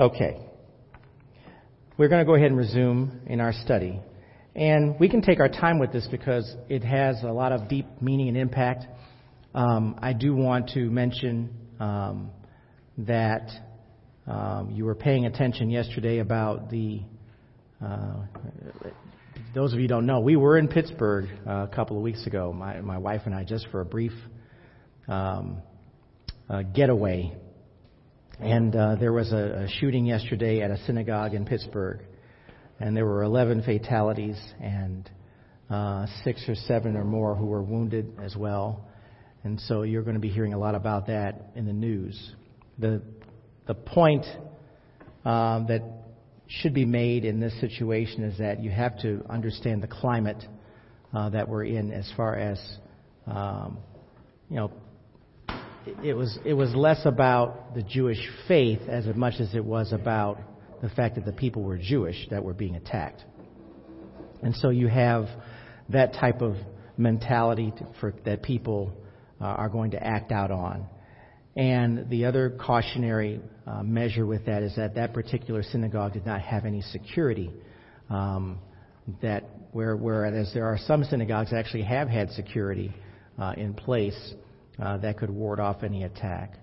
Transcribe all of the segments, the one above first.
Okay. We're going to go ahead and resume in our study. And we can take our time with this because it has a lot of deep meaning and impact. Um, I do want to mention um, that um, you were paying attention yesterday about the. Uh, those of you who don't know, we were in Pittsburgh uh, a couple of weeks ago, my, my wife and I, just for a brief um, uh, getaway and uh, there was a, a shooting yesterday at a synagogue in Pittsburgh, and there were 11 fatalities and uh, six or seven or more who were wounded as well. And so you're going to be hearing a lot about that in the news. The the point um, that should be made in this situation is that you have to understand the climate uh, that we're in as far as um, you know it was it was less about the Jewish faith as much as it was about the fact that the people were Jewish that were being attacked. And so you have that type of mentality to, for, that people uh, are going to act out on. And the other cautionary uh, measure with that is that that particular synagogue did not have any security. Um, that where, whereas there are some synagogues that actually have had security uh, in place uh, that could ward off any attack.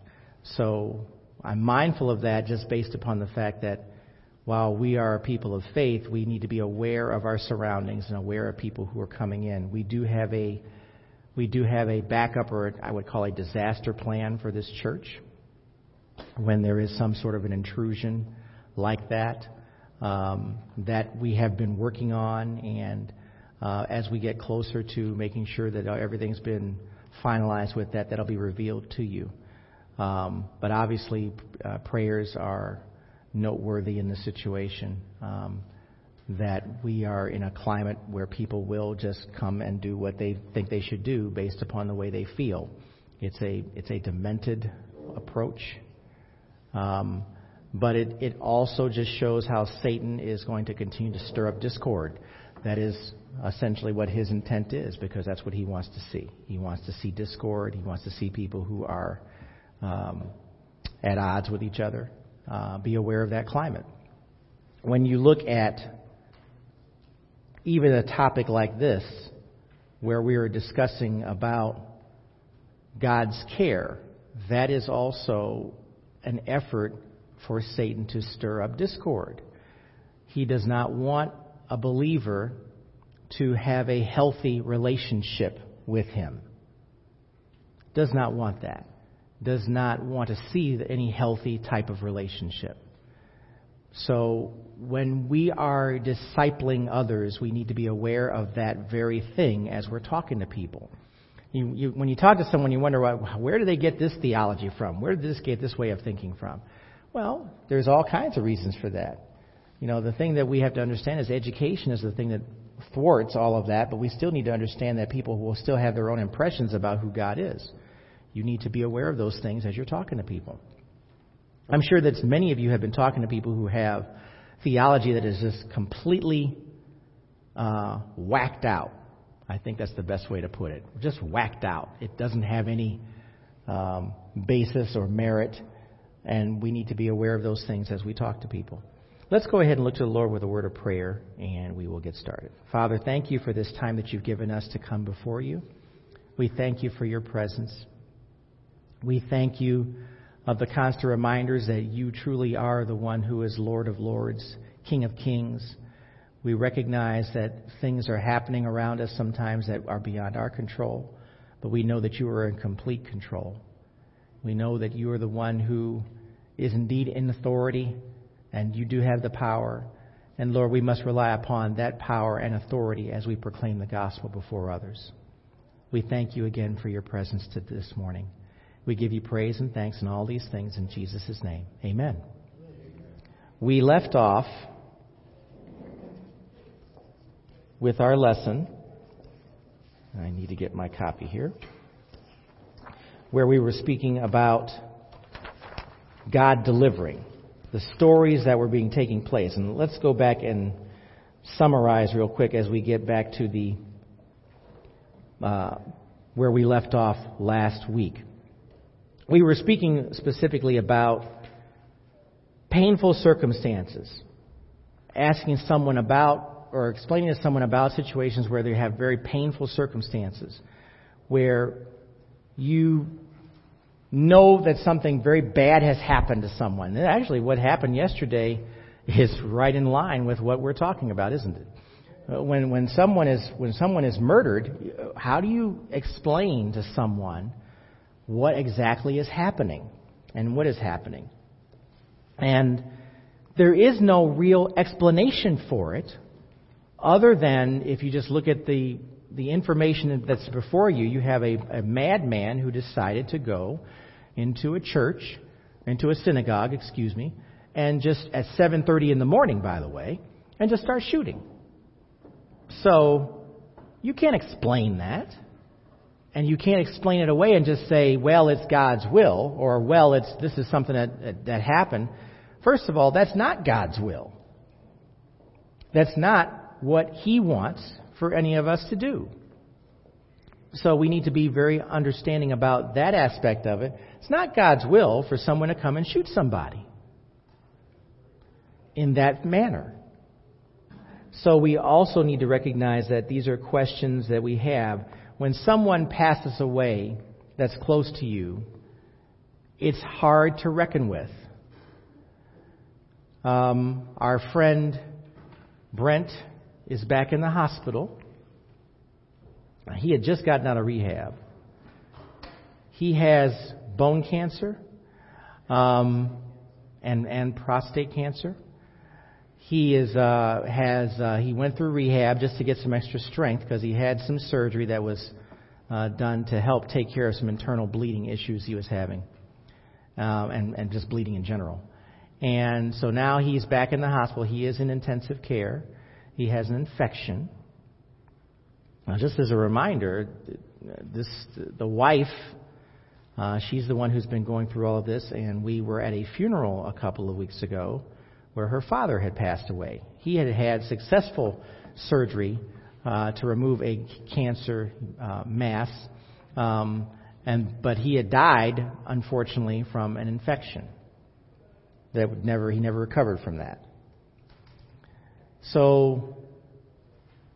So I'm mindful of that just based upon the fact that while we are a people of faith, we need to be aware of our surroundings and aware of people who are coming in. We do have a we do have a backup or I would call a disaster plan for this church when there is some sort of an intrusion like that um, that we have been working on and uh, as we get closer to making sure that everything's been finalized with that. That'll be revealed to you. Um, but obviously, uh, prayers are noteworthy in the situation. Um, that we are in a climate where people will just come and do what they think they should do based upon the way they feel. It's a it's a demented approach, um, but it it also just shows how Satan is going to continue to stir up discord. That is essentially what his intent is because that's what he wants to see. He wants to see discord. He wants to see people who are um, at odds with each other. Uh, be aware of that climate. When you look at even a topic like this, where we are discussing about God's care, that is also an effort for Satan to stir up discord. He does not want a believer to have a healthy relationship with Him. Does not want that. Does not want to see any healthy type of relationship. So when we are discipling others, we need to be aware of that very thing as we're talking to people. You, you, when you talk to someone, you wonder, well, where do they get this theology from? Where did this get this way of thinking from? Well, there's all kinds of reasons for that. You know, the thing that we have to understand is education is the thing that thwarts all of that, but we still need to understand that people will still have their own impressions about who God is. You need to be aware of those things as you're talking to people. I'm sure that many of you have been talking to people who have theology that is just completely uh, whacked out. I think that's the best way to put it. Just whacked out. It doesn't have any um, basis or merit, and we need to be aware of those things as we talk to people. Let's go ahead and look to the Lord with a word of prayer, and we will get started. Father, thank you for this time that you've given us to come before you. We thank you for your presence. We thank you of the constant reminders that you truly are the one who is Lord of Lords, King of Kings. We recognize that things are happening around us sometimes that are beyond our control, but we know that you are in complete control. We know that you are the one who is indeed in authority and you do have the power. And Lord, we must rely upon that power and authority as we proclaim the gospel before others. We thank you again for your presence to this morning. We give you praise and thanks in all these things in Jesus' name. Amen. We left off with our lesson. I need to get my copy here. Where we were speaking about God delivering the stories that were being taking place. And let's go back and summarize real quick as we get back to the uh, where we left off last week. We were speaking specifically about painful circumstances, asking someone about or explaining to someone about situations where they have very painful circumstances, where you know that something very bad has happened to someone. And actually, what happened yesterday is right in line with what we're talking about, isn't it? Uh, when, when, someone is, when someone is murdered, how do you explain to someone what exactly is happening and what is happening? And there is no real explanation for it other than if you just look at the, the information that's before you, you have a, a madman who decided to go into a church, into a synagogue, excuse me, and just at 7:30 in the morning, by the way, and just start shooting. So you can't explain that. And you can't explain it away and just say, well, it's God's will, or well, it's, this is something that, that happened. First of all, that's not God's will. That's not what He wants for any of us to do. So we need to be very understanding about that aspect of it. It's not God's will for someone to come and shoot somebody in that manner. So we also need to recognize that these are questions that we have. When someone passes away that's close to you, it's hard to reckon with. Um, our friend Brent is back in the hospital. He had just gotten out of rehab. He has bone cancer um, and and prostate cancer. He is uh, has uh, he went through rehab just to get some extra strength because he had some surgery that was uh, done to help take care of some internal bleeding issues he was having, uh, and and just bleeding in general. And so now he's back in the hospital. He is in intensive care. He has an infection. Now, just as a reminder, this the wife, uh, she's the one who's been going through all of this, and we were at a funeral a couple of weeks ago where her father had passed away. He had had successful surgery uh, to remove a cancer uh, mass, um, and but he had died unfortunately from an infection that would never he never recovered from that. So,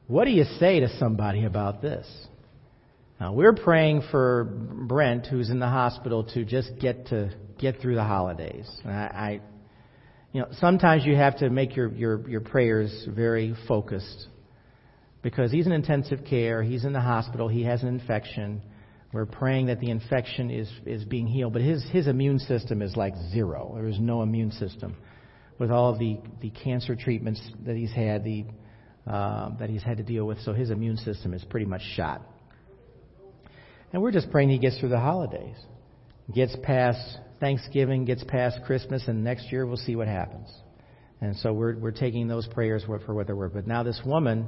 what do you say to somebody about this? Now, we're praying for Brent, who's in the hospital, to just get to get through the holidays. I, I you know, sometimes you have to make your, your, your prayers very focused because he's in intensive care, he's in the hospital, he has an infection. We're praying that the infection is, is being healed, but his, his immune system is like zero. There is no immune system. With all of the, the cancer treatments that he's had, the, uh, that he's had to deal with, so his immune system is pretty much shot. And we're just praying he gets through the holidays, gets past Thanksgiving gets past Christmas, and next year we'll see what happens. And so we're, we're taking those prayers for what they're worth. But now this woman,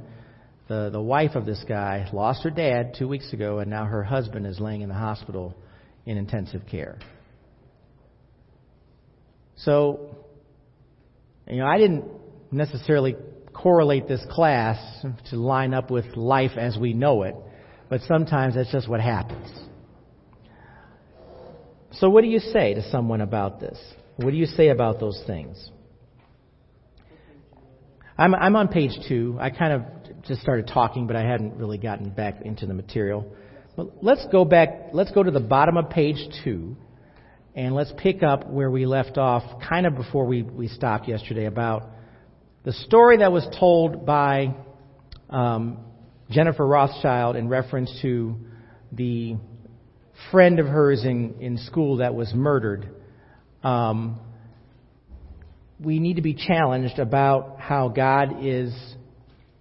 the, the wife of this guy, lost her dad two weeks ago, and now her husband is laying in the hospital in intensive care. So, you know, I didn't necessarily correlate this class to line up with life as we know it, but sometimes that's just what happens. So, what do you say to someone about this? What do you say about those things? I'm, I'm on page two. I kind of just started talking, but I hadn't really gotten back into the material. But let's go back, let's go to the bottom of page two, and let's pick up where we left off kind of before we, we stopped yesterday about the story that was told by um, Jennifer Rothschild in reference to the friend of hers in, in school that was murdered, um, we need to be challenged about how God is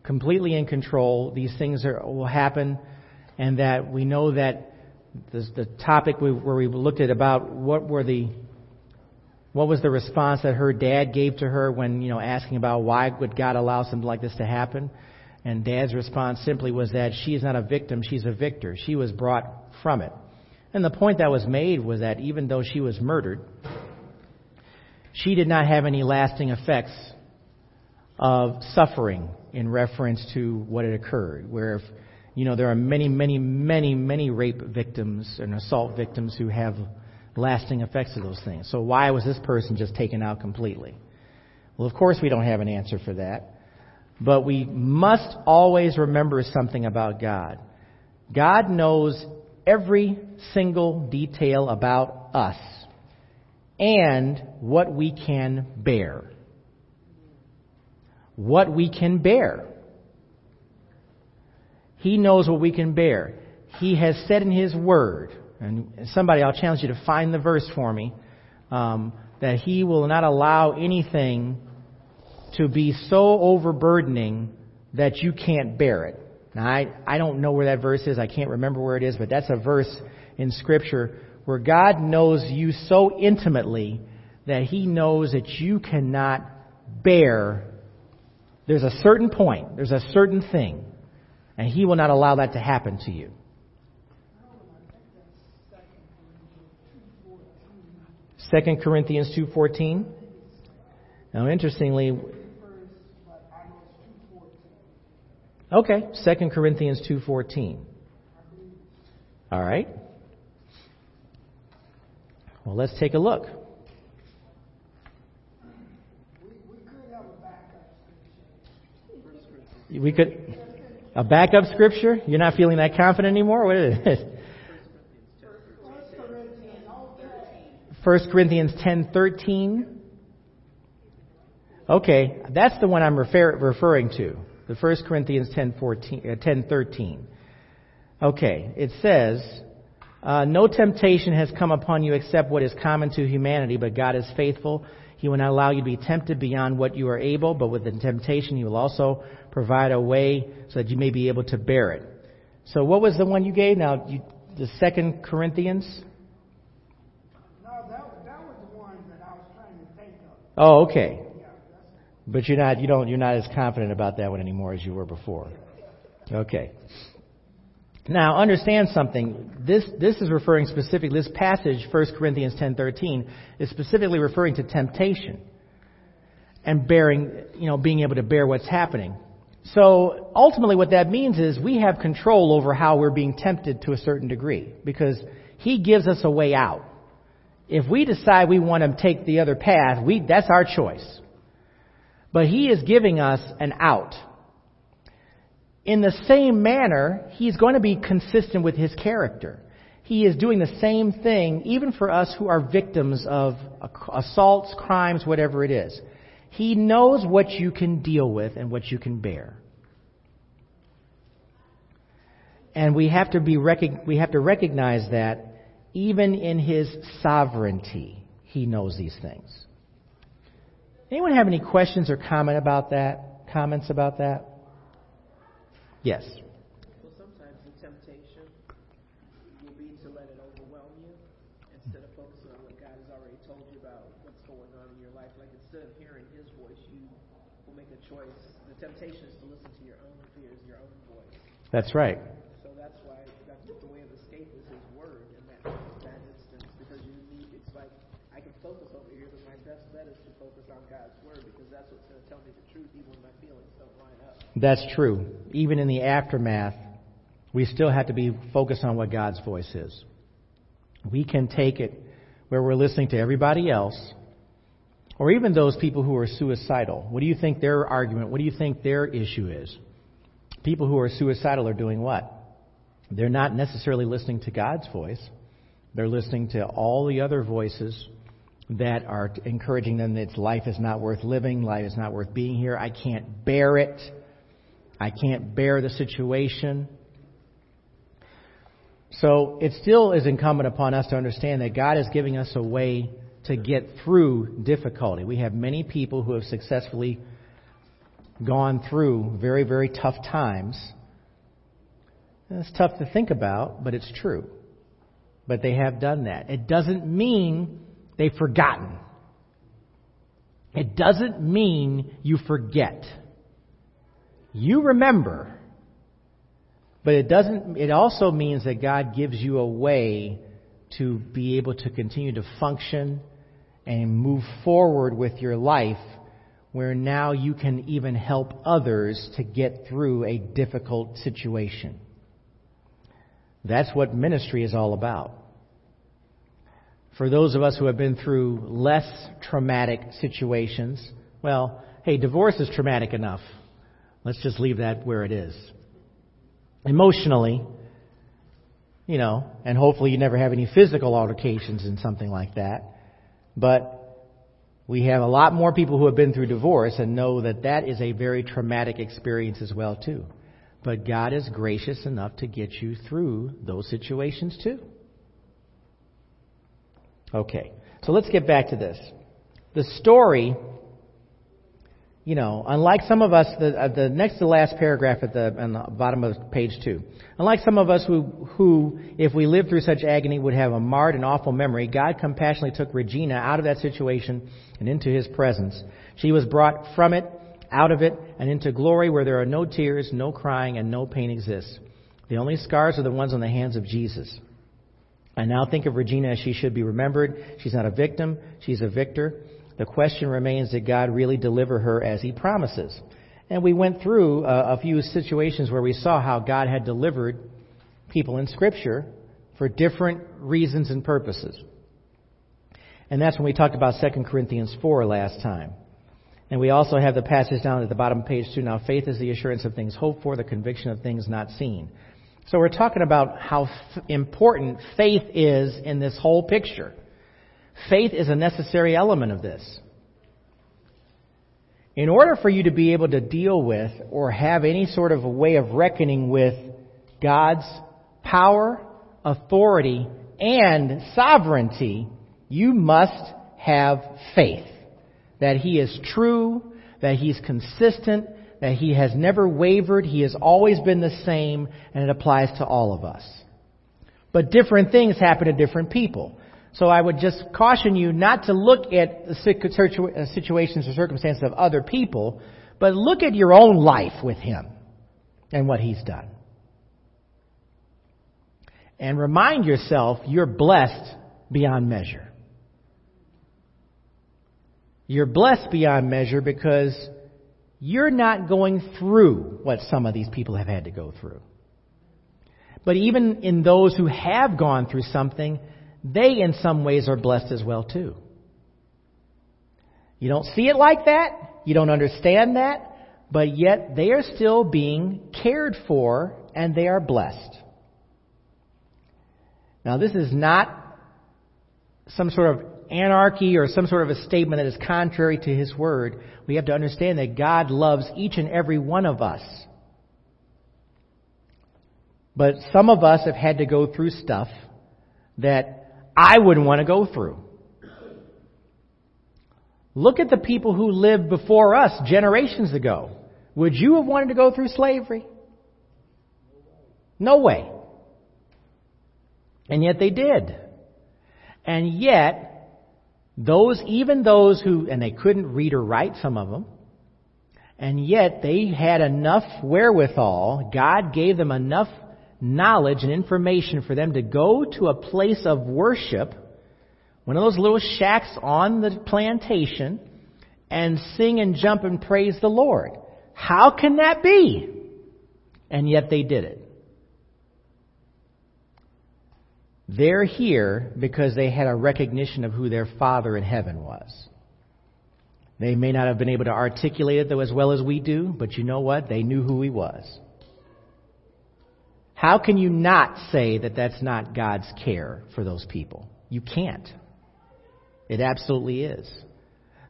completely in control. These things are, will happen, and that we know that the, the topic we, where we looked at about what were the what was the response that her dad gave to her when you know asking about why would God allow something like this to happen, and dad's response simply was that she is not a victim, she's a victor. She was brought from it. And the point that was made was that even though she was murdered, she did not have any lasting effects of suffering in reference to what had occurred. Where, if, you know, there are many, many, many, many rape victims and assault victims who have lasting effects of those things. So why was this person just taken out completely? Well, of course we don't have an answer for that. But we must always remember something about God. God knows every single detail about us and what we can bear. What we can bear. He knows what we can bear. He has said in His Word, and somebody, I'll challenge you to find the verse for me, um, that He will not allow anything to be so overburdening that you can't bear it. Now, I, I don't know where that verse is. I can't remember where it is, but that's a verse in Scripture where God knows you so intimately that He knows that you cannot bear. There's a certain point, there's a certain thing, and He will not allow that to happen to you. Second Corinthians 2:14. Now, interestingly, okay, Second Corinthians 2:14. All right. Well, let's take a look. We could a backup scripture. You're not feeling that confident anymore. What is it? 1 Corinthians 10:13. Okay, that's the one I'm refer- referring to. The 1 Corinthians 10:14 uh, 10:13. Okay, it says, uh, "No temptation has come upon you except what is common to humanity, but God is faithful. He will not allow you to be tempted beyond what you are able, but with the temptation He will also provide a way so that you may be able to bear it." So, what was the one you gave? Now, you, the Second Corinthians. Oh, okay. But you're not you don't you're not as confident about that one anymore as you were before. Okay. Now understand something. This this is referring specifically this passage 1 Corinthians 10:13 is specifically referring to temptation and bearing, you know, being able to bear what's happening. So ultimately what that means is we have control over how we're being tempted to a certain degree because he gives us a way out. If we decide we want to take the other path, we, that's our choice. But He is giving us an out. In the same manner, He's going to be consistent with His character. He is doing the same thing even for us who are victims of assaults, crimes, whatever it is. He knows what you can deal with and what you can bear. And we have to be we have to recognize that even in his sovereignty, he knows these things. Anyone have any questions or comment about that? Comments about that? Yes. Well, sometimes the temptation will be to let it overwhelm you instead of focusing on what God has already told you about what's going on in your life. Like instead of hearing His voice, you will make a choice. The temptation is to listen to your own fears, your own voice. That's right. So that's why that's the way of escape is His Word in that, that instance, because you need. It's like I can focus over here, but my best bet is to focus on God's Word because that's what's going to tell me the truth, even when my feelings don't line up. That's true. Even in the aftermath, we still have to be focused on what God's voice is. We can take it where we're listening to everybody else, or even those people who are suicidal. What do you think their argument, what do you think their issue is? People who are suicidal are doing what? They're not necessarily listening to God's voice. They're listening to all the other voices that are encouraging them that life is not worth living, life is not worth being here, I can't bear it. I can't bear the situation. So it still is incumbent upon us to understand that God is giving us a way to get through difficulty. We have many people who have successfully gone through very, very tough times. And it's tough to think about, but it's true. But they have done that. It doesn't mean they've forgotten. It doesn't mean you forget. You remember. But it doesn't, it also means that God gives you a way to be able to continue to function and move forward with your life where now you can even help others to get through a difficult situation. That's what ministry is all about. For those of us who have been through less traumatic situations, well, hey, divorce is traumatic enough. Let's just leave that where it is. Emotionally, you know, and hopefully you never have any physical altercations in something like that. But we have a lot more people who have been through divorce and know that that is a very traumatic experience as well too. But God is gracious enough to get you through those situations too. Okay. So let's get back to this. The story you know, unlike some of us, the, uh, the next to last paragraph at the, on the bottom of page two. Unlike some of us who, who, if we lived through such agony, would have a marred and awful memory, God compassionately took Regina out of that situation and into His presence. She was brought from it, out of it, and into glory where there are no tears, no crying, and no pain exists. The only scars are the ones on the hands of Jesus. I now think of Regina as she should be remembered. She's not a victim, she's a victor. The question remains did God really deliver her as He promises? And we went through a, a few situations where we saw how God had delivered people in Scripture for different reasons and purposes. And that's when we talked about 2 Corinthians 4 last time. And we also have the passage down at the bottom of page 2. Now, faith is the assurance of things hoped for, the conviction of things not seen. So we're talking about how f- important faith is in this whole picture. Faith is a necessary element of this. In order for you to be able to deal with or have any sort of a way of reckoning with God's power, authority, and sovereignty, you must have faith that He is true, that He's consistent, that He has never wavered, He has always been the same, and it applies to all of us. But different things happen to different people. So I would just caution you not to look at the uh, situations or circumstances of other people, but look at your own life with Him and what He's done. And remind yourself you're blessed beyond measure. You're blessed beyond measure because you're not going through what some of these people have had to go through. But even in those who have gone through something, they in some ways are blessed as well too. You don't see it like that, you don't understand that, but yet they are still being cared for and they are blessed. Now this is not some sort of anarchy or some sort of a statement that is contrary to His Word. We have to understand that God loves each and every one of us. But some of us have had to go through stuff that I wouldn't want to go through. Look at the people who lived before us generations ago. Would you have wanted to go through slavery? No way. And yet they did. And yet, those, even those who, and they couldn't read or write, some of them, and yet they had enough wherewithal, God gave them enough knowledge and information for them to go to a place of worship, one of those little shacks on the plantation, and sing and jump and praise the Lord. How can that be? And yet they did it. They're here because they had a recognition of who their Father in heaven was. They may not have been able to articulate it though as well as we do, but you know what? They knew who He was. How can you not say that that's not God's care for those people? You can't. It absolutely is.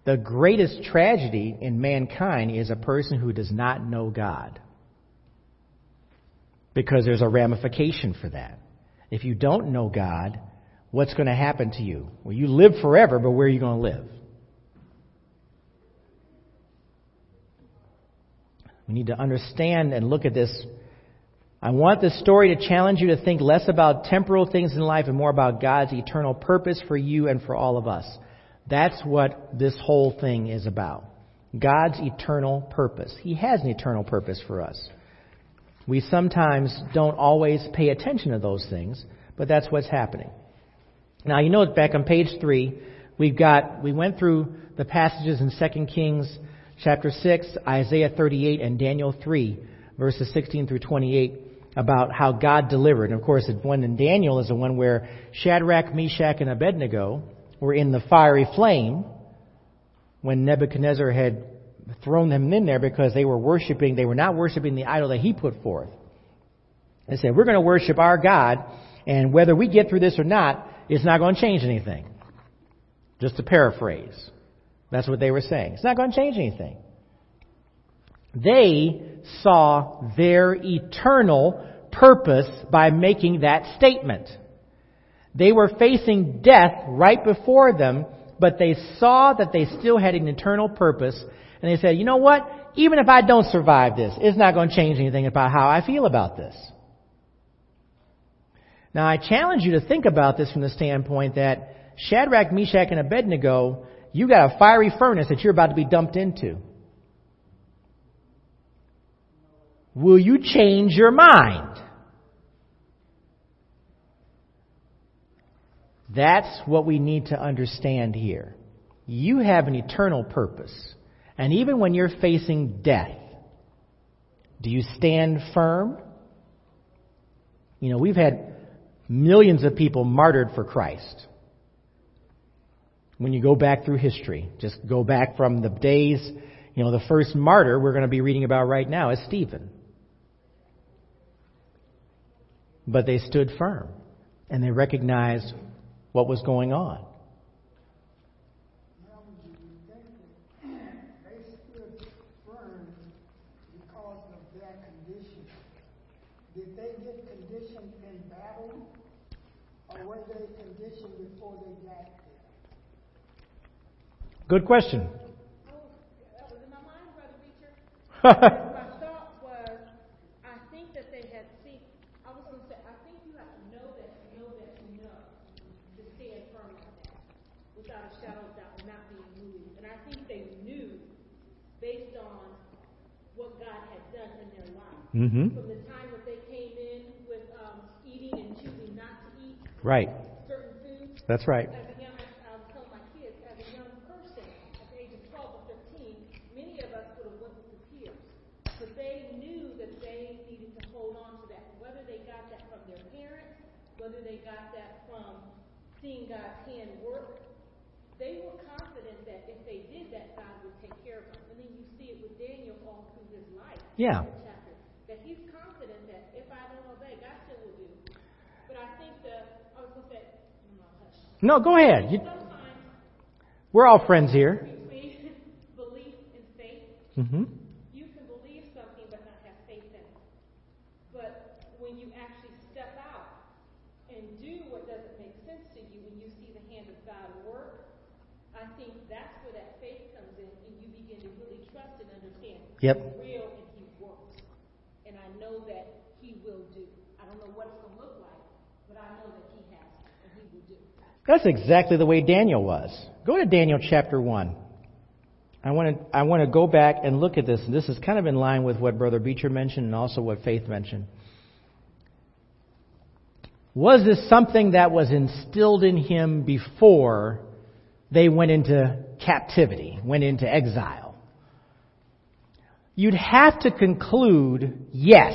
The greatest tragedy in mankind is a person who does not know God. Because there's a ramification for that. If you don't know God, what's going to happen to you? Well, you live forever, but where are you going to live? We need to understand and look at this I want this story to challenge you to think less about temporal things in life and more about God's eternal purpose for you and for all of us. That's what this whole thing is about. God's eternal purpose. He has an eternal purpose for us. We sometimes don't always pay attention to those things, but that's what's happening. Now, you know, back on page three, we've got, we went through the passages in 2 Kings chapter 6, Isaiah 38, and Daniel 3, verses 16 through 28 about how God delivered. And of course, the one in Daniel is the one where Shadrach, Meshach, and Abednego were in the fiery flame when Nebuchadnezzar had thrown them in there because they were worshiping, they were not worshiping the idol that he put forth. They said, we're going to worship our God, and whether we get through this or not, it's not going to change anything. Just to paraphrase. That's what they were saying. It's not going to change anything. They saw their eternal purpose by making that statement. They were facing death right before them, but they saw that they still had an eternal purpose, and they said, you know what? Even if I don't survive this, it's not going to change anything about how I feel about this. Now, I challenge you to think about this from the standpoint that Shadrach, Meshach, and Abednego, you got a fiery furnace that you're about to be dumped into. Will you change your mind? That's what we need to understand here. You have an eternal purpose. And even when you're facing death, do you stand firm? You know, we've had millions of people martyred for Christ. When you go back through history, just go back from the days, you know, the first martyr we're going to be reading about right now is Stephen. But they stood firm and they recognized what was going on. Did they get conditioned in battle, or were they conditioned before they got there? Good question. Oh, that was in my mind, Brother Beecher. my thought was, I think that they had seen. I was going to say, I think you have to know that you know that you know to stand firm like that, without a shadow of doubt, and not being moved. And I think they knew, based on what God had done in their life, Mm-hmm. from the time that they came in with um, eating and choosing not to eat Right. certain foods. That's right. As a young, I was telling my kids, as a young person, at the age of 12 or 13, many of us would have went to tears. But they knew that they needed to hold on to that. Whether they got that from their parents, whether they got that from seeing God's hand work, they were confident that if they did that, God would take care of them. And then you see it with Daniel all through his life. Yeah. the chapter, that he's confident that if I don't obey, God still will do. But I think that, I was going to say, no, hush. No, go ahead. You, we're all friends here. between belief and faith, Mm-hmm. you can believe something but not have faith in it. But when you actually step out and do what doesn't make sense to you, when you see the hand of God work, I think that's where that faith comes in, and you begin to really trust and understand Yep. He's real and He works. And I know that He will do. I don't know what it's going to look like, but I know that He has and He will do. That's exactly the way Daniel was. Go to Daniel chapter 1. I want to, I want to go back and look at this. And this is kind of in line with what Brother Beecher mentioned and also what Faith mentioned. Was this something that was instilled in him before they went into captivity, went into exile? You'd have to conclude yes.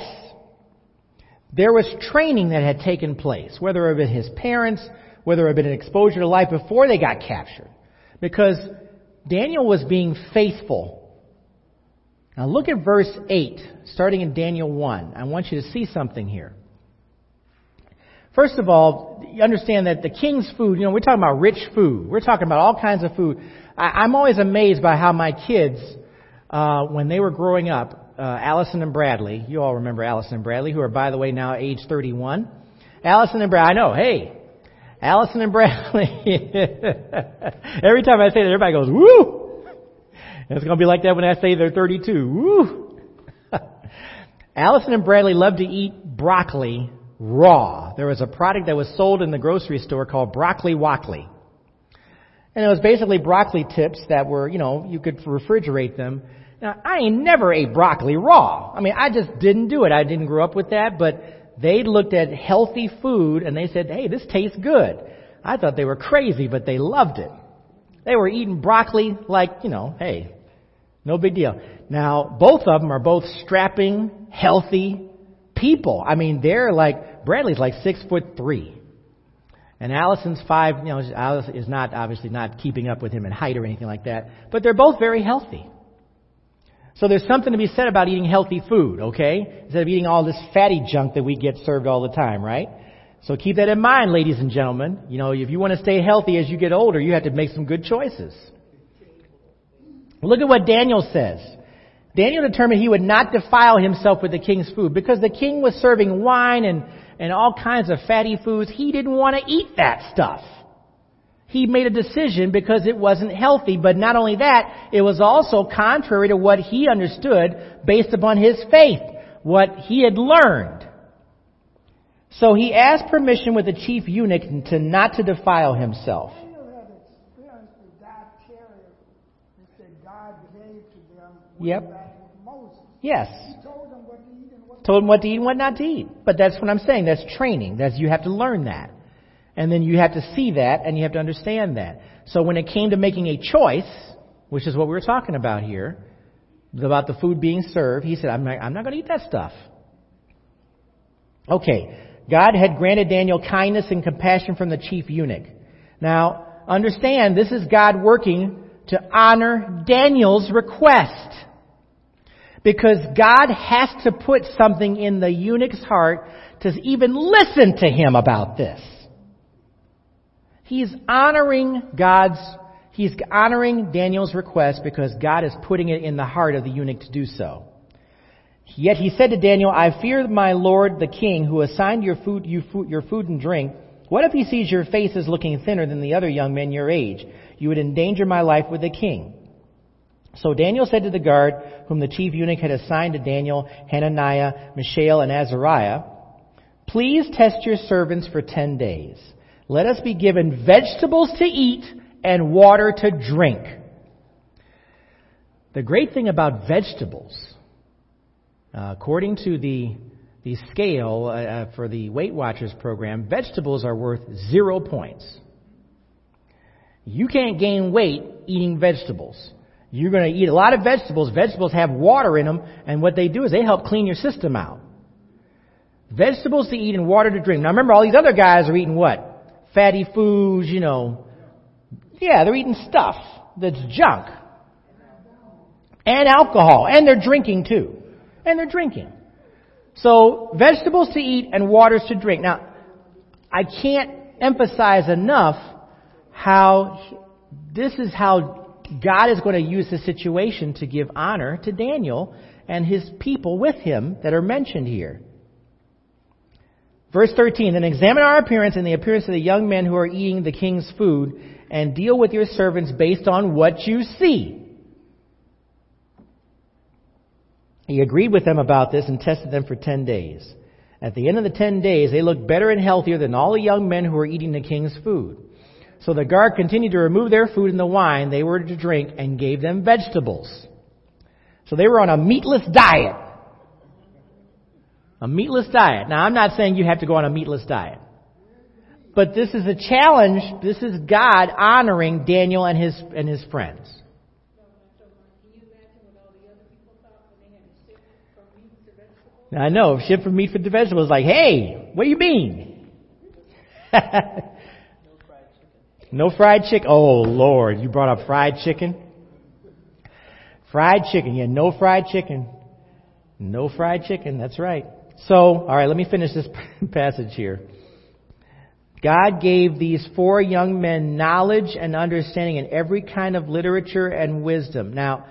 There was training that had taken place, whether it was his parents, whether it had been an exposure to life before they got captured. Because Daniel was being faithful. Now look at verse 8, starting in Daniel 1. I want you to see something here. First of all, you understand that the king's food, you know, we're talking about rich food. We're talking about all kinds of food. I, I'm always amazed by how my kids, uh, when they were growing up, uh, Allison and Bradley, you all remember Allison and Bradley, who are, by the way, now age 31. Allison and Bradley, I know, hey, Allison and Bradley. Every time I say that, everybody goes, woo! It's going to be like that when I say they're 32. Woo! Allison and Bradley love to eat broccoli raw. There was a product that was sold in the grocery store called Broccoli Wockly. And it was basically broccoli tips that were, you know, you could refrigerate them. Now, I ain't never ate broccoli raw. I mean, I just didn't do it. I didn't grow up with that, but they looked at healthy food and they said, hey, this tastes good. I thought they were crazy, but they loved it. They were eating broccoli like, you know, hey, no big deal. Now, both of them are both strapping, healthy, people. I mean, they're like, Bradley's like six foot three. And Allison's five, you know, Alice is not, obviously not keeping up with him in height or anything like that. But they're both very healthy. So there's something to be said about eating healthy food, okay? Instead of eating all this fatty junk that we get served all the time, right? So keep that in mind, ladies and gentlemen. You know, if you want to stay healthy as you get older, you have to make some good choices. Look at what Daniel says. Daniel determined he would not defile himself with the king's food because the king was serving wine and, and all kinds of fatty foods. He didn't want to eat that stuff. He made a decision because it wasn't healthy, but not only that, it was also contrary to what he understood based upon his faith, what he had learned. So he asked permission with the chief eunuch to not to defile himself. Daniel had experience with dietary, which that God gave to them Yep. way back with Moses. Yes. Told them to eat and what Told him what to eat and what not to eat. But that's what I'm saying. That's training. That's, you have to learn that. And then you have to see that and you have to understand that. So when it came to making a choice, which is what we were talking about here, about the food being served, he said, I'm not, I'm not going to eat that stuff. Okay. God had granted Daniel kindness and compassion from the chief eunuch. Now, understand, this is God working to honor Daniel's request. Because God has to put something in the eunuch's heart to even listen to him about this. He's honoring God's, he's honoring Daniel's request because God is putting it in the heart of the eunuch to do so. Yet he said to Daniel, I fear my lord the king who assigned your food, you food, your food and drink. What if he sees your face as looking thinner than the other young men your age? You would endanger my life with the king. So Daniel said to the guard, whom the chief eunuch had assigned to Daniel, Hananiah, Mishael, and Azariah, Please test your servants for ten days. Let us be given vegetables to eat and water to drink. The great thing about vegetables, uh, according to the the scale uh, uh, for the Weight Watchers program, vegetables are worth zero points. You can't gain weight eating vegetables. You're going to eat a lot of vegetables. Vegetables have water in them, and what they do is they help clean your system out. Vegetables to eat and water to drink. Now remember, all these other guys are eating what? Fatty foods, you know. Yeah, they're eating stuff that's junk. And alcohol. And they're drinking too. And they're drinking. So, vegetables to eat and waters to drink. Now, I can't emphasize enough how this is how God is going to use the situation to give honor to Daniel and his people with him that are mentioned here. Verse 13, then examine our appearance and the appearance of the young men who are eating the king's food and deal with your servants based on what you see. He agreed with them about this and tested them for ten days. At the end of the ten days, they looked better and healthier than all the young men who were eating the king's food. So the guard continued to remove their food and the wine they were to drink and gave them vegetables. So they were on a meatless diet. A meatless diet. Now I'm not saying you have to go on a meatless diet. But this is a challenge. This is God honoring Daniel and his, and his friends. Now I know, shift from meat for the vegetables like, hey, what do you mean? no fried chicken. No fried chicken? Oh Lord, you brought up fried chicken? Fried chicken, yeah, no fried chicken. No fried chicken, that's right. So, alright, let me finish this passage here. God gave these four young men knowledge and understanding in every kind of literature and wisdom. Now,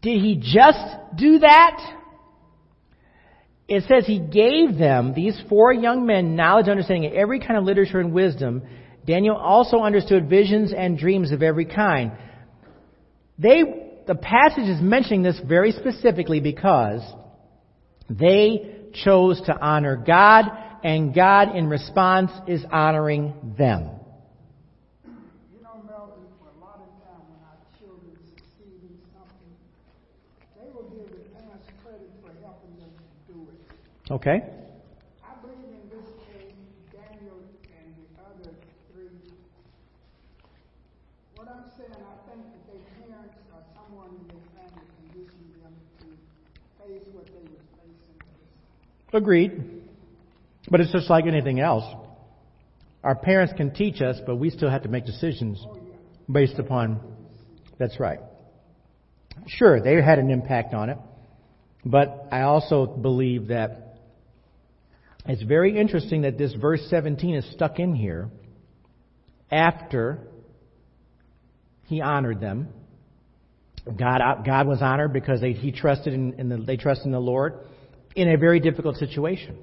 did he just do that? It says he gave them, these four young men, knowledge, understanding of every kind of literature and wisdom. Daniel also understood visions and dreams of every kind. They, the passage is mentioning this very specifically because they chose to honor God, and God in response is honoring them. You know, Melvin, for a lot of time when our children succeed in something, they will give the parents credit for helping them to do it. Okay? I believe in this case, Daniel and the other three. What I'm saying, I think that their parents or someone in their family conditioned them to face what they was facing. Agreed. But it's just like anything else. Our parents can teach us, but we still have to make decisions based upon. That's right. Sure, they had an impact on it. But I also believe that it's very interesting that this verse 17 is stuck in here after he honored them. God, uh, God was honored because they, he trusted in, in the, they trusted in the Lord in a very difficult situation.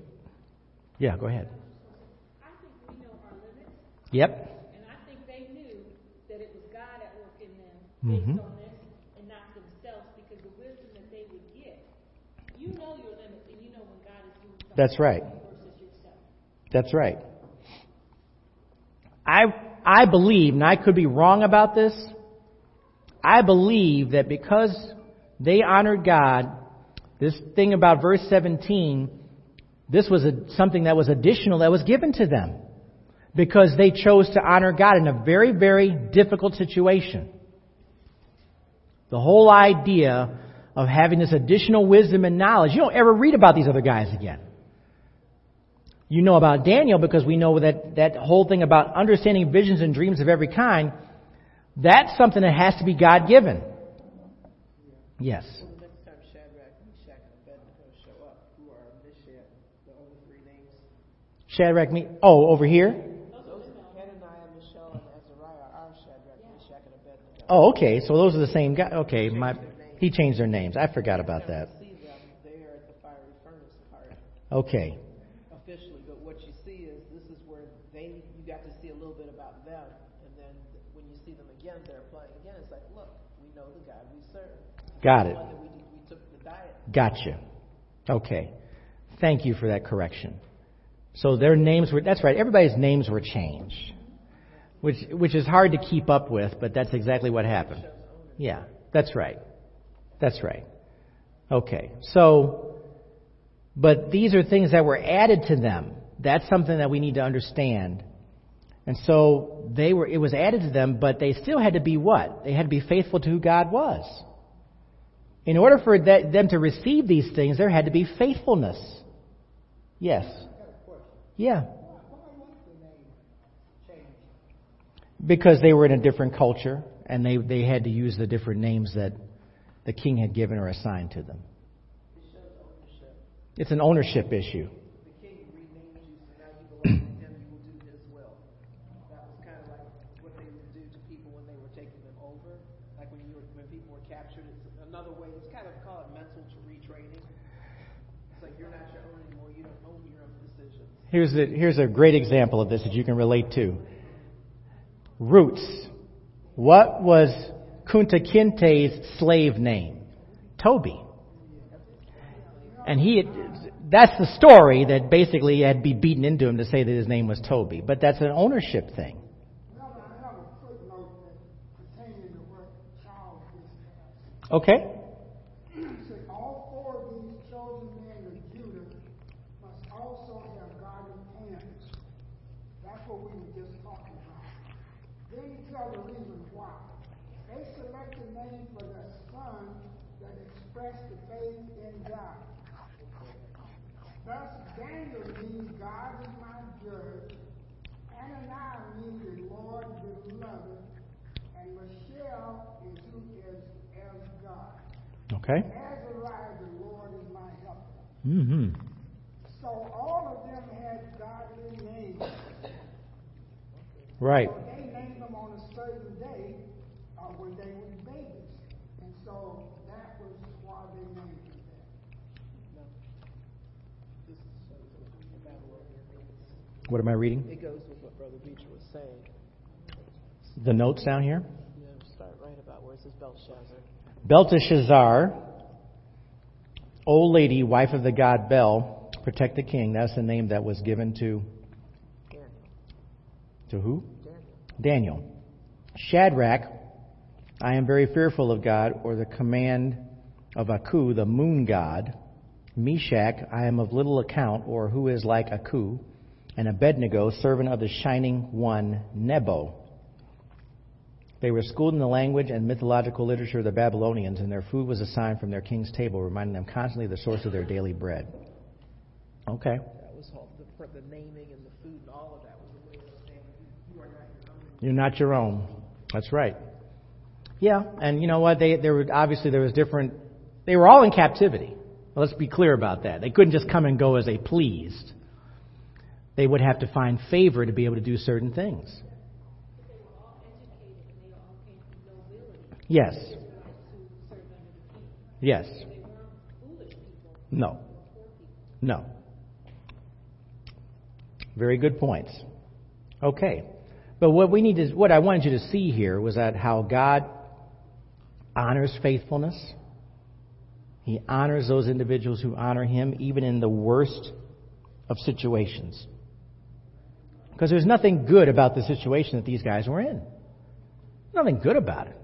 Yeah, go ahead. I think we know our limits, Yep. and I think they knew that it was God at work in them based Mhm. on this and not themselves because the wisdom that they would get. You know your limits and you know when God is doing something That's right. versus yourself. That's right. I, I believe, and I could be wrong about this, I believe that because they honored God, this thing about verse 17, this was a, something that was additional that was given to them. Because they chose to honor God in a very, very difficult situation. The whole idea of having this additional wisdom and knowledge, you don't ever read about these other guys again. You know about Daniel because we know that that whole thing about understanding visions and dreams of every kind, that's something that has to be God given. Yes. So the next time Shadrach, Meshach, and Abednego show up, who are Meshach, the only three names? Shadrach, me. Oh, over here? Those Hananiah, Mishael, and Azariah are Shadrach, Meshach, and Abednego. Oh, okay. So those are the same guy. Okay, my he changed their names. I forgot about that. You see them there at the fiery furnace part Okay. officially, but what you see is this is where they you got to see a little bit about them, and then when you see them again, they're playing again. It's like, look, we know the God we serve. Got it. one that we, we took the diet. Gotcha. Okay. Thank you for that correction. So their names were, that's right, everybody's names were changed. Which, which is hard to keep up with, but that's exactly what happened. Yeah, that's right. That's right. Okay. So, but these are things that were added to them. That's something that we need to understand. And so they were, it was added to them, but they still had to be what? They had to be faithful to who God was. In order for that, them to receive these things, there had to be faithfulness. Yes. Yeah. Because they were in a different culture and they, they had to use the different names that the king had given or assigned to them. It's an ownership issue. The king renamed you, so now you belong to him. You will do his will. That was kind of like what they would do to people when they were taking them over. Like when you were, when people were captured. It's another way. It's kind of called mental retraining. It's like you're not your own anymore. You don't own your own decisions. Here's a, here's a great example of this that you can relate to. Roots. What was Kunta Kinte's slave name? Toby. And he, that's the story that basically had be beaten into him to say that his name was Toby. But that's an ownership thing. Now, I have a footnote that pertaining to what Charles just asked. Okay? He said, all four of these chosen men of Judah must also have godly parents. That's what we were just talking about. Then he tells the reason why. They selected names for their son that expressed the faith in God. Thus, Daniel means God is my judge. Ananias means the Lord beloved. And Mishael is who is as God. Okay? Azariah, the Lord is my helper. Mm-hmm. So all of them had godly names. Right. So they named them on a certain day uh, when they were babies. And so that was why they named them that. This is the Babylonian names. What am I reading? It goes with what Brother Beecher was saying. The notes down here? You know, start right about where it says Belshazzar. Belteshazzar, old lady, wife of the god Bel, protect the king. That's the name that was given to Daniel. to who? Daniel. Daniel. Shadrach, I am very fearful of God, or the command of Aku, the moon god. Meshach, I am of little account, or who is like Aku. And Abednego, servant of the shining one, Nebo. They were schooled in the language and mythological literature of the Babylonians, and their food was assigned from their king's table, reminding them constantly of the source of their daily bread. Okay. That was all, the, the naming and the food and all of that was a way of saying you, are not your own. You're not your own. That's right. Yeah, and you know what? They there were obviously there was different. They were all in captivity. Let's be clear about that. They couldn't just come and go as they pleased. They would have to find favor to be able to do certain things. Yes. Yes. No. No. Very good points. Okay. But what we need to, what I wanted you to see here was that how God honors faithfulness. He honors those individuals who honor Him even in the worst of situations. Because there's nothing good about the situation that these guys were in. Nothing good about it.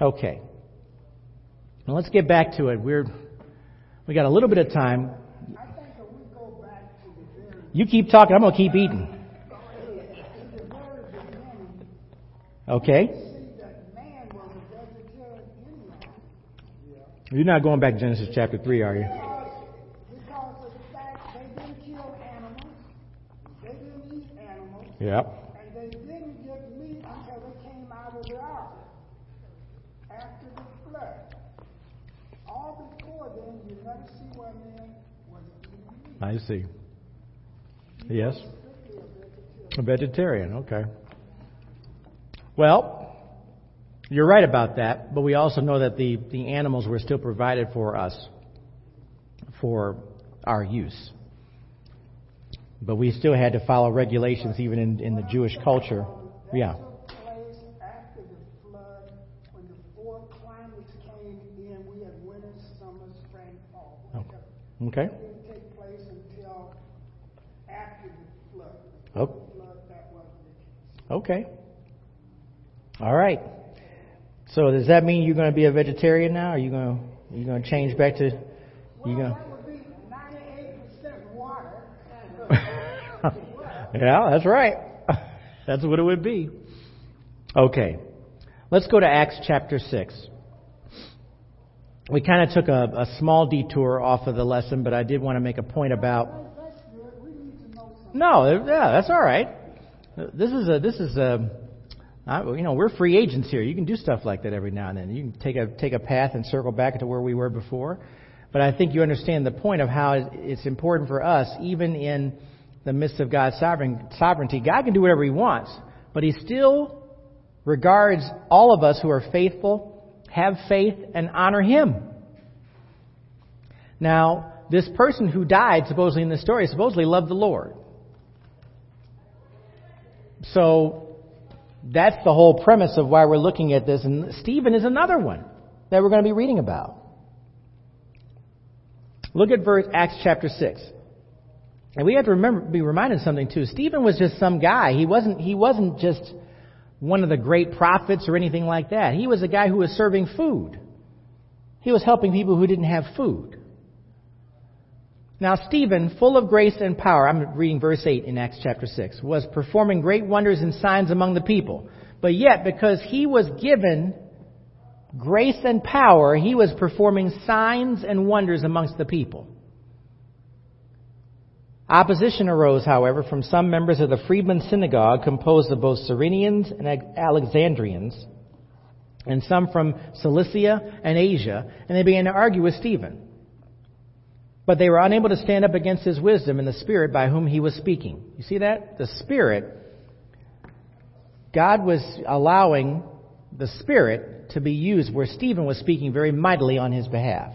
Okay. Now let's get back to it. We're we got a little bit of time. I think if we go back to the very, You keep talking. I'm going to keep eating. in the very beginning, Okay. see that man was a vegetarian anyhow. You're not going back to Genesis chapter three, are you? Because, because of the fact they didn't kill animals, they didn't eat animals, Yep. and they didn't get meat until they came out of the ark after the flood. All before then, you never see where man was eating meat. I see. Yes. A vegetarian. Okay. Well, you're right about that, but we also know that the, the animals were still provided for us for our use. But we still had to follow regulations even in, in the Jewish culture. Yeah. took place after the flood, when the four climates came in. We had winter, summer, spring, fall. whatever. Okay. It didn't take place until after the flood. Oh. Before the flood, oh. that wasn't the case. Okay. All right. So does that mean you're going to be a vegetarian now? Are you going to you going to change back to you Well, going? that be water. yeah, that's right. That's what it would be. Okay. Let's go to Acts chapter 6. We kind of took a, a small detour off of the lesson, but I did want to make a point about. No, yeah, that's all right. This is a this is a I, you know we're free agents here. You can do stuff like that every now and then. You can take a take a path and circle back to where we were before. But I think you understand the point of how it's important for us, even in the midst of God's sovereign, sovereignty. God can do whatever He wants, but He still regards all of us who are faithful, have faith, and honor Him. Now, this person who died, supposedly in this story, supposedly loved the Lord. So, that's the whole premise of why we're looking at this. And Stephen is another one that we're going to be reading about. Look at verse Acts chapter 6. And we have to remember, be reminded of something too. Stephen was just some guy. He wasn't, he wasn't just one of the great prophets or anything like that. He was a guy who was serving food. He was helping people who didn't have food. Now, Stephen, full of grace and power, I'm reading verse 8 in Acts chapter 6, was performing great wonders and signs among the people. But yet, because he was given grace and power, he was performing signs and wonders amongst the people. Opposition arose, however, from some members of the Freedmen's Synagogue, composed of both Cyrenians and Alexandrians, and some from Cilicia and Asia, and they began to argue with Stephen. But they were unable to stand up against his wisdom and the Spirit by whom he was speaking. You see that? The Spirit, God was allowing the Spirit to be used where Stephen was speaking very mightily on his behalf.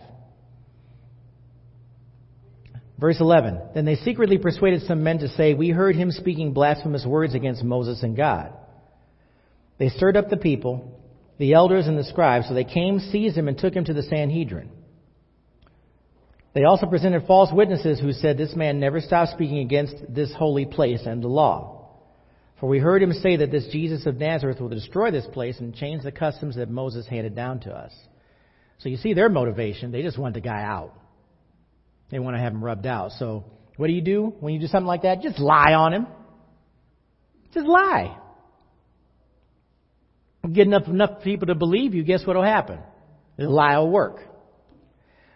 Verse 11 Then they secretly persuaded some men to say, We heard him speaking blasphemous words against Moses and God. They stirred up the people, the elders and the scribes, so they came, seized him, and took him to the Sanhedrin. They also presented false witnesses who said, This man never stopped speaking against this holy place and the law. For we heard him say that this Jesus of Nazareth will destroy this place and change the customs that Moses handed down to us. So you see their motivation. They just want the guy out. They want to have him rubbed out. So what do you do when you do something like that? Just lie on him. Just lie. get enough, enough people to believe you, guess what will happen? The lie will work.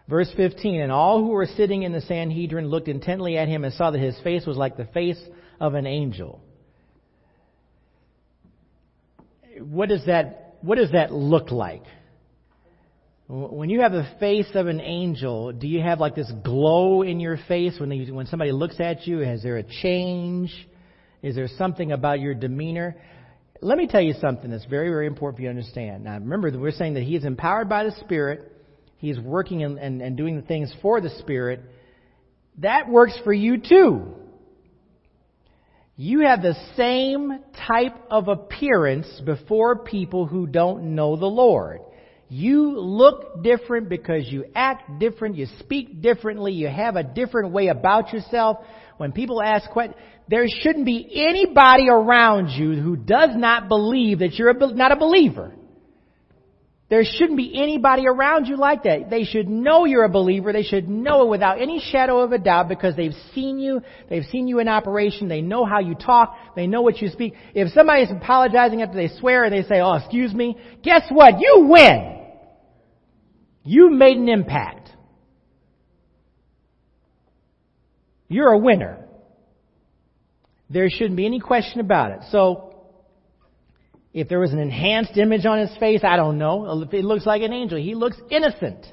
Verse 15, and all who were sitting in the Sanhedrin looked intently at him and saw that his face was like the face of an angel. What does that, what does that look like? When you have the face of an angel, do you have like this glow in your face when, they, when somebody looks at you? Is there a change? Is there something about your demeanor? Let me tell you something that's very, very important for you to understand. Now, remember that we're saying that he is empowered by the Spirit. He's working and, and, and doing the things for the Spirit. That works for you too. You have the same type of appearance before people who don't know the Lord. You look different because you act different, you speak differently, you have a different way about yourself. When people ask questions, there shouldn't be anybody around you who does not believe that you're a, not a believer. There shouldn't be anybody around you like that. They should know you're a believer. They should know it without any shadow of a doubt because they've seen you. They've seen you in operation. They know how you talk. They know what you speak. If somebody's apologizing after they swear and they say, oh, excuse me, guess what? You win. You made an impact. You're a winner. There shouldn't be any question about it. So, if there was an enhanced image on his face, I don't know. It looks like an angel, he looks innocent.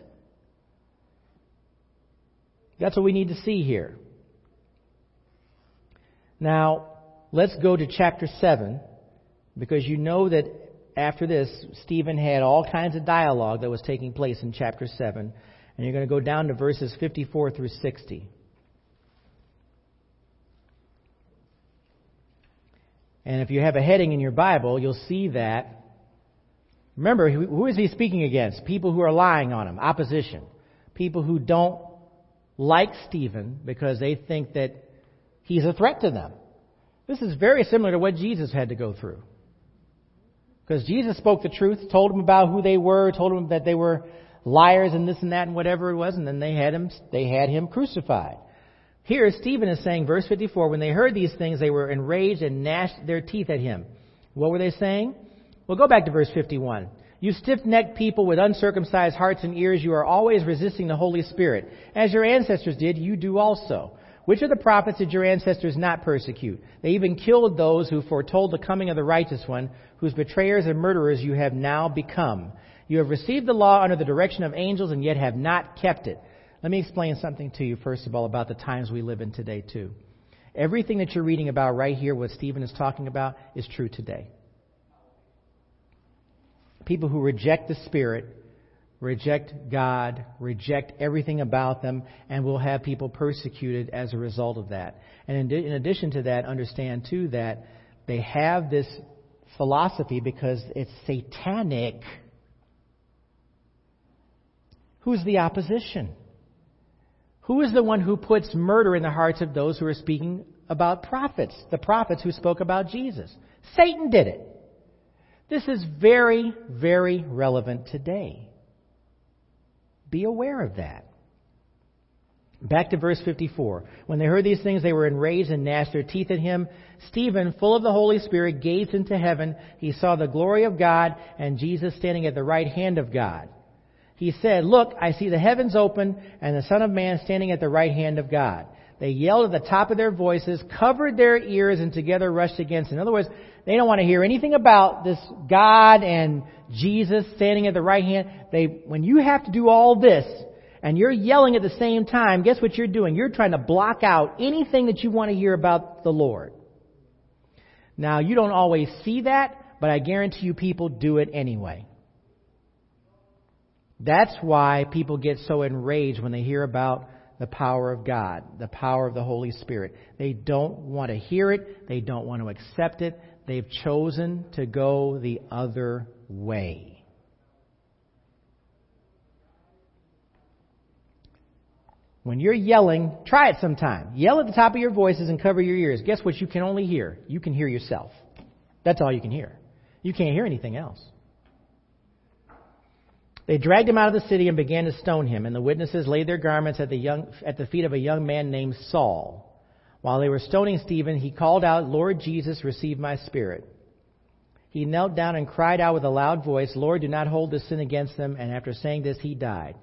That's what we need to see here. Now, let's go to chapter 7, because you know that after this, Stephen had all kinds of dialogue that was taking place in chapter 7. And you're going to go down to verses 54 through 60. And if you have a heading in your Bible, you'll see that. Remember, who is he speaking against? People who are lying on him, opposition. People who don't like Stephen because they think that he's a threat to them. This is very similar to what Jesus had to go through. Because Jesus spoke the truth, told them about who they were, told them that they were liars and this and that and whatever it was, and then they had him, they had him crucified. Here, Stephen is saying, verse 54, when they heard these things, they were enraged and gnashed their teeth at him. What were they saying? Well, go back to verse 51. You stiff necked people with uncircumcised hearts and ears, you are always resisting the Holy Spirit. As your ancestors did, you do also. Which of the prophets did your ancestors not persecute? They even killed those who foretold the coming of the righteous one, whose betrayers and murderers you have now become. You have received the law under the direction of angels and yet have not kept it. Let me explain something to you, first of all, about the times we live in today, too. Everything that you're reading about right here, what Stephen is talking about, is true today. People who reject the Spirit reject God, reject everything about them, and we'll have people persecuted as a result of that. And in, in, addition to that, understand too that they have this philosophy because it's satanic. Who's the opposition? Who is the one who puts murder in the hearts of those who are speaking about prophets? The prophets who spoke about Jesus. Satan did it. This is very, very relevant today. Be aware of that. Back to verse 54. When they heard these things, they were enraged and gnashed their teeth at him. Stephen, full of the Holy Spirit, gazed into heaven. He saw the glory of God and Jesus standing at the right hand of God. He said, Look, I see the heavens open and the Son of Man standing at the right hand of God. They yelled at the top of their voices, covered their ears, and together rushed against. In other words, they don't want to hear anything about this God and Jesus standing at the right hand. They, when you have to do all this, and you're yelling at the same time, guess what you're doing? You're trying to block out anything that you want to hear about the Lord. Now, you don't always see that, but I guarantee you people do it anyway. That's why people get so enraged when they hear about the power of God, the power of the Holy Spirit. They don't want to hear it. They don't want to accept it. They've chosen to go the other way. When you're yelling, try it sometime. Yell at the top of your voices and cover your ears. Guess what you can only hear? You can hear yourself. That's all you can hear. You can't hear anything else. They dragged him out of the city and began to stone him, and the witnesses laid their garments at the, young, at the feet of a young man named Saul. While they were stoning Stephen, he called out, Lord Jesus, receive my spirit. He knelt down and cried out with a loud voice, Lord, do not hold this sin against them. And after saying this, he died.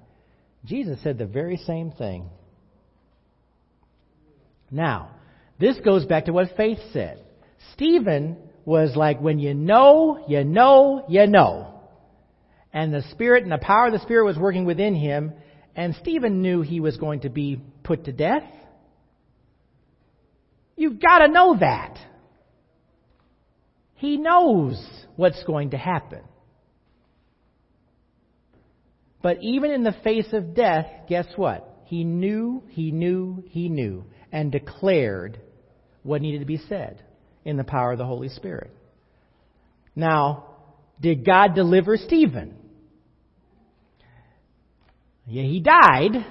Jesus said the very same thing. Now, this goes back to what Faith said. Stephen was like, when you know, you know, you know. And the Spirit and the power of the Spirit was working within him, and Stephen knew he was going to be put to death. You've got to know that. He knows what's going to happen. But even in the face of death, guess what? He knew, he knew, he knew, and declared what needed to be said in the power of the Holy Spirit. Now, did God deliver Stephen? Yeah, he died,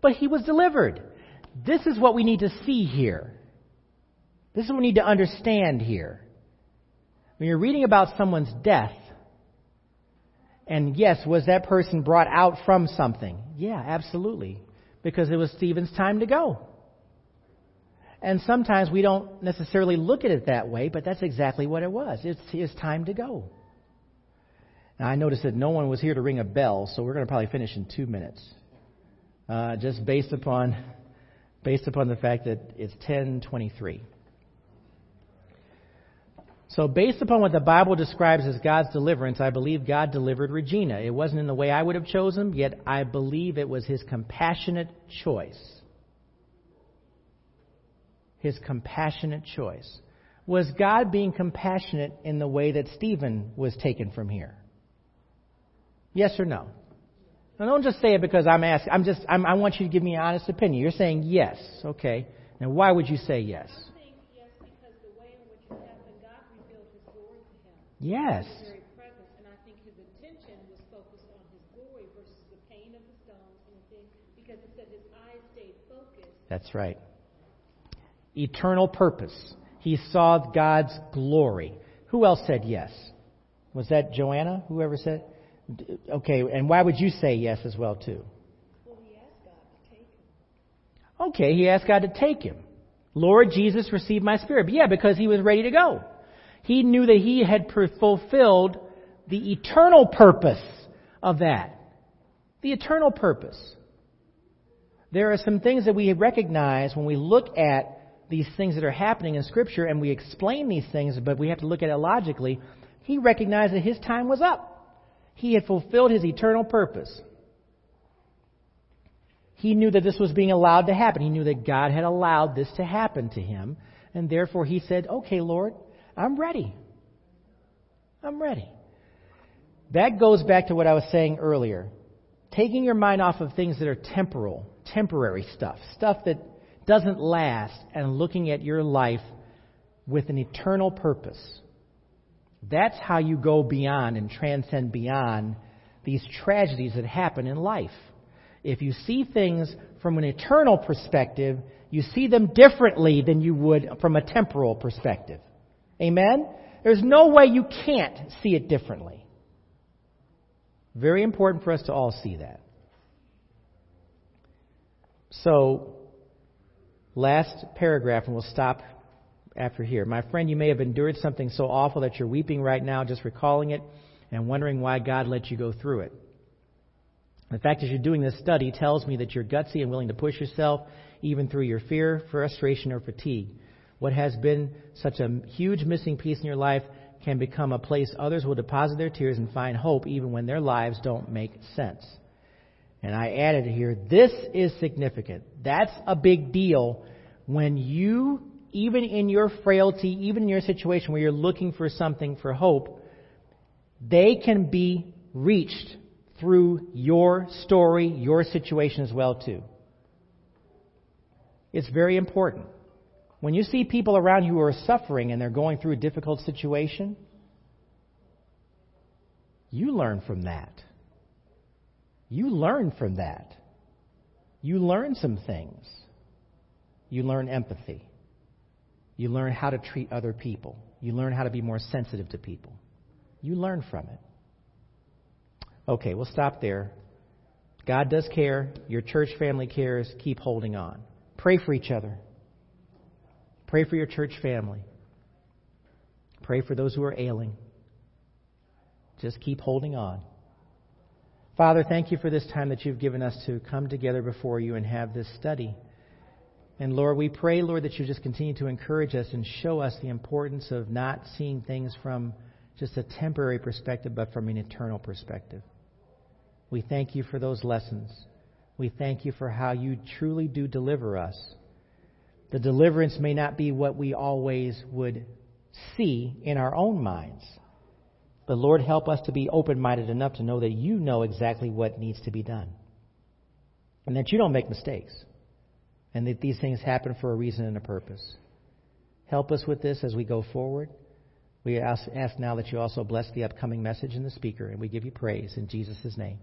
but he was delivered. This is what we need to see here. This is what we need to understand here. When you're reading about someone's death, and yes, was that person brought out from something? Yeah, absolutely. Because it was Stephen's time to go. And sometimes we don't necessarily look at it that way, but that's exactly what it was. It's his time to go. Now, I noticed that no one was here to ring a bell, so we're going to probably finish in two minutes. Uh, just based upon, based upon the fact that it's 1023. So, based upon what the Bible describes as God's deliverance, I believe God delivered Regina. It wasn't in the way I would have chosen, yet I believe it was his compassionate choice. His compassionate choice. Was God being compassionate in the way that Stephen was taken from here? Yes or no? Now, don't just say it because I'm asking. I'm just, I'm, I want you to give me an honest opinion. You're saying yes. Okay. Now, why would you say yes? Yes. and I think his attention was focused on his glory versus the pain of the stones and the thing, because it said his eyes stayed focused. That's right. Eternal purpose. He saw God's glory. Who else said yes? Was that Joanna? Whoever said? Okay, and why would you say yes as well too? Well, he asked God to take him. Okay, he asked God to take him. Lord Jesus, receive my spirit. But yeah, because he was ready to go. He knew that he had fulfilled the eternal purpose of that. The eternal purpose. There are some things that we recognize when we look at these things that are happening in Scripture and we explain these things, but we have to look at it logically. He recognized that his time was up. He had fulfilled his eternal purpose. He knew that this was being allowed to happen. He knew that God had allowed this to happen to him. And therefore he said, Okay, Lord, I'm ready. I'm ready. That goes back to what I was saying earlier. Taking your mind off of things that are temporal, temporary stuff, stuff that doesn't last, and looking at your life with an eternal purpose. That's how you go beyond and transcend beyond these tragedies that happen in life. If you see things from an eternal perspective, you see them differently than you would from a temporal perspective. Amen? There's no way you can't see it differently. Very important for us to all see that. So, last paragraph, and we'll stop after here. My friend, you may have endured something so awful that you're weeping right now just recalling it and wondering why God let you go through it. The fact that you're doing this study tells me that you're gutsy and willing to push yourself even through your fear, frustration, or fatigue. What has been such a huge missing piece in your life can become a place others will deposit their tears and find hope even when their lives don't make sense. And I added here, this is significant. That's a big deal when you, even in your frailty, even in your situation where you're looking for something for hope, they can be reached through your story, your situation as well too. It's very important. When you see people around you who are suffering and they're going through a difficult situation, you learn from that. You learn from that. You learn some things. You learn empathy. You learn how to treat other people. You learn how to be more sensitive to people. You learn from it. Okay, we'll stop there. God does care. Your church family cares. Keep holding on. Pray for each other. Pray for your church family. Pray for those who are ailing. Just keep holding on. Father, thank you for this time that you've given us to come together before you and have this study. And Lord, we pray, Lord, that you just continue to encourage us and show us the importance of not seeing things from just a temporary perspective, but from an eternal perspective. We thank you for those lessons. We thank you for how you truly do deliver us. The deliverance may not be what we always would see in our own minds. But Lord, help us to be open minded enough to know that you know exactly what needs to be done. And that you don't make mistakes. And that these things happen for a reason and a purpose. Help us with this as we go forward. We ask, ask now that you also bless the upcoming message and the speaker, and we give you praise in Jesus' name.